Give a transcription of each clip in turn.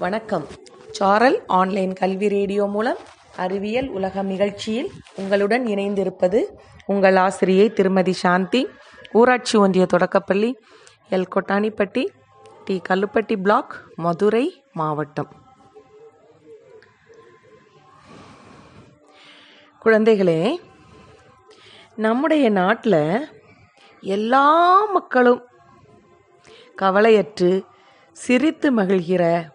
வணக்கம். சாரல் ஆன்லைன் கல்வி ரேடியோ மூலம் அறிவியல் உலகம் நிகழ்ச்சியில் உங்களுடன் இணைந்திருப்பது உங்கள் ஆசிரியை திருமதி சாந்தி ஊராட்சி ஒன்றிய தொடக்கப்பள்ளி L. Kottanipatti T. Kallupatti block Madurai மாவட்டம். குழந்தைகளே நம்முடைய நாட்டில் எல்லா மக்களும் கவலையற்று சிரித்து மகிழ்கிற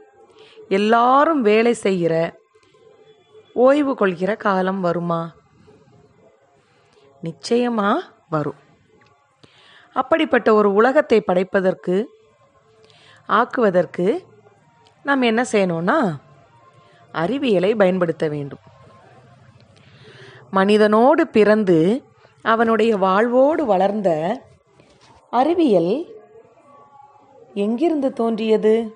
எல்லாரும் வேலை செய்கிற ஓய்வு கொள்கிற காலம் வருமா? நிச்சயமா வரும். அப்படிப்பட்ட ஒரு உலகத்தை படைப்பதற்கு ஆக்குவதற்கு நாம் என்ன செய்யணும்னா அறிவியலை பயன்படுத்த வேண்டும். மனிதனோடு பிறந்து அவனுடைய வாழ்வோடு வளர்ந்த அறிவியல் எங்கிருந்து தோன்றியது?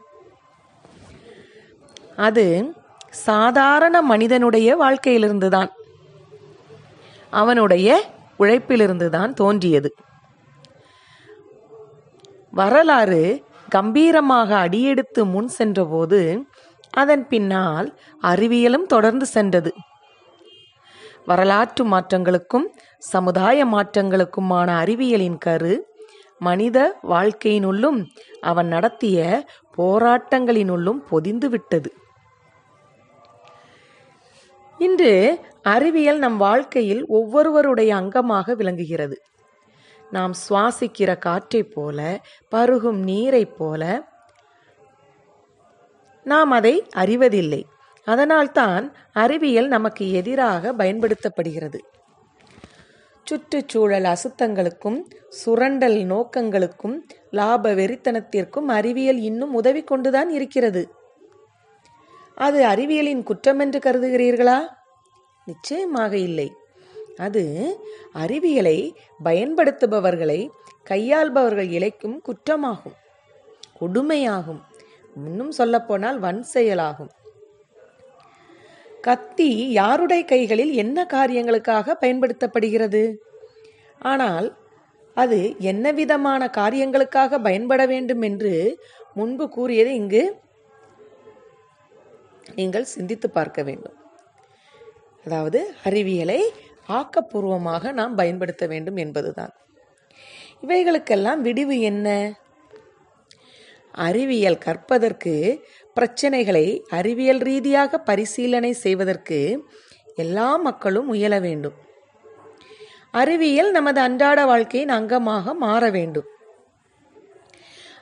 அது சாதாரண மனிதனுடைய வாழ்க்கையிலிருந்து தான் அவனுடைய உழைப்பிலிருந்து தான் தோன்றியது. வரலாறு கம்பீரமாக அடியெடுத்து முன் சென்றபோது அதன் பின்னால் அறிவியலும் தொடர்ந்து சென்றது. வரலாற்று மாற்றங்களுக்கும் சமுதாய மாற்றங்களுக்குமான அறிவியலின் கரு மனித வாழ்க்கையினுள்ளும் அவன் நடத்திய போராட்டங்களினுள்ளும் பொதிந்து விட்டது இன்று அறிவியல் நம் வாழ்க்கையில் ஒவ்வொருவருடைய அங்கமாக விளங்குகிறது. நாம் சுவாசிக்கிற காற்றைப் போல பருகும் நீரைப் போல நாம் அதை அறிவதில்லை. அதனால்தான் அறிவியல் நமக்கு எதிராக பயன்படுத்தப்படுகிறது. சுற்றுச்சூழல் அசுத்தங்களுக்கும் சுரண்டல் நோக்கங்களுக்கும் லாப வெறித்தனத்திற்கும் அறிவியல் இன்னும் உதவி கொண்டுதான் இருக்கிறது. அது அறிவியலின் குற்றம் என்று கருதுகிறீர்களா? நிச்சயமாக இல்லை. அது அறிவியலை பயன்படுத்துபவர்களை கையாள்பவர்கள் இழைக்கும் குற்றமாகும். கொடுமையாகும். இன்னும் சொல்லப்போனால் வன் செயலாகும். கத்தி யாருடைய கைகளில் என்ன காரியங்களுக்காக பயன்படுத்தப்படுகிறது? ஆனால் அது என்ன விதமான காரியங்களுக்காக பயன்பட வேண்டும் என்று முன்பு கூறியது இங்கு நீங்கள் சிந்தித்து பார்க்க வேண்டும். அதாவது அறிவியலை ஆக்கப்பூர்வமாக நாம் பயன்படுத்த வேண்டும் என்பதுதான். இவைகளுக்கெல்லாம் விடிவு என்ன? அறிவியல் கற்பதற்கு பிரச்சனைகளை அறிவியல் ரீதியாக பரிசீலனை செய்வதற்கு எல்லா மக்களும் முயல வேண்டும். அறிவியல் நமது அன்றாட வாழ்க்கையின் அங்கமாக மாற வேண்டும்.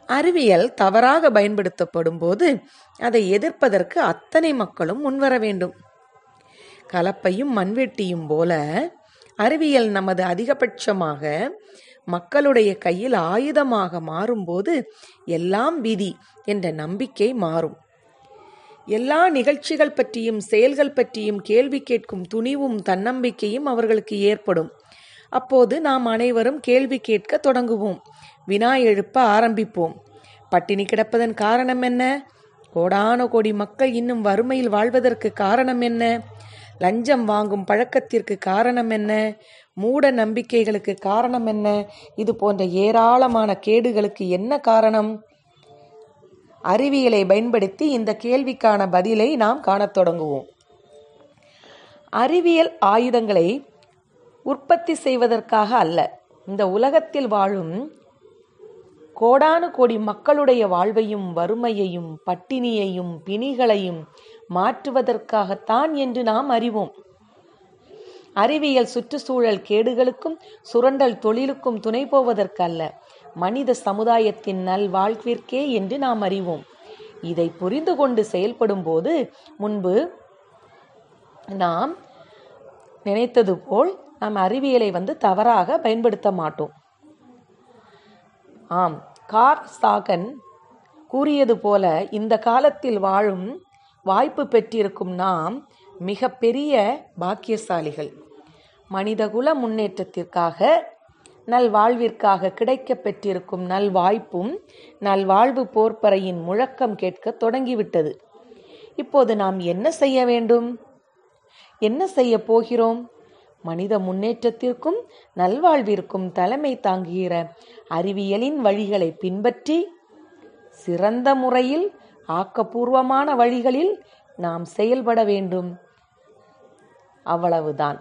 அறிவியல் தவறாக பயன்படுத்தப்படும் போது அதை எதிர்ப்பதற்கு அத்தனை மக்களும் முன்வர வேண்டும். கலப்பையும் மண்வெட்டியும் போல அறிவியல் நமது அதிகபட்சமாக மக்களுடைய கையில் ஆயுதமாக மாறும்போது எல்லாம் விதி என்ற நம்பிக்கை மாறும். எல்லா நிகழ்ச்சிகள் பற்றியும் செயல்கள் பற்றியும் கேள்வி கேட்கும் துணிவும் தன்னம்பிக்கையும் அவர்களுக்கு ஏற்படும். அப்போது நாம் அனைவரும் கேள்வி கேட்க தொடங்குவோம். வினா எழுப்ப ஆரம்பிப்போம். பட்டினி கிடப்பதன் காரணம் என்ன? கோடான கோடி மக்கள் இன்னும் வறுமையில் வாழ்வதற்கு காரணம் என்ன? லஞ்சம் வாங்கும் பழக்கத்திற்கு காரணம் என்ன? மூட நம்பிக்கைகளுக்கு காரணம் என்ன? இது போன்ற ஏராளமான கேடுகளுக்கு என்ன காரணம்? அறிவியலை பயன்படுத்தி இந்த கேள்விக்கான பதிலை நாம் காணத் தொடங்குவோம். அறிவியல் ஆயுதங்களை உற்பத்தி செய்வதற்காக அல்ல. இந்த உலகத்தில் வாழும் கோடானு கோடி மக்களுடைய வாழ்வையும் வறுமையையும் பட்டினியையும் பிணிகளையும் மாற்றுவதற்காகத்தான் என்று நாம் அறிவோம். அறிவியல் சுற்றுச்சூழல் கேடுகளுக்கும் சுரண்டல் தொழிலுக்கும் துணை போவதற்கல்ல. மனித சமுதாயத்தின் நல்வாழ்விற்கே என்று நாம் அறிவோம். இதை புரிந்து கொண்டு செயல்படும் போது முன்பு நாம் நினைத்தது போல் நாம் அறிவியலை வந்து தவறாக பயன்படுத்த மாட்டோம். ஆம் கார் சாகன் கூறியது போல இந்த காலத்தில் வாழும் வாய்ப்பு பெற்றிருக்கும் நாம் மிக பெரிய பாக்கியசாலிகள். மனிதகுல முன்னேற்றத்திற்காக நல்வாழ்விற்காக கிடைக்க பெற்றிருக்கும் நல்வாய்ப்பும் நல்வாழ்வு போர்ப்பறையின் முழக்கம் கேட்க தொடங்கிவிட்டது. இப்போது நாம் என்ன செய்ய வேண்டும்? என்ன செய்ய போகிறோம்? மனித முன்னேற்றத்திற்கும் நல்வாழ்விற்கும் தலைமை தாங்குகிற அறிவியலின் வழிகளை பின்பற்றி சிறந்த முறையில் ஆக்கப்பூர்வமான வழிகளில் நாம் செயல்பட வேண்டும். அவ்வளவுதான்.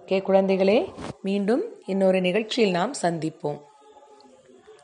ஓகே குழந்தைகளே மீண்டும் இன்னொரு நிகழ்ச்சியில் நாம் சந்திப்போம்.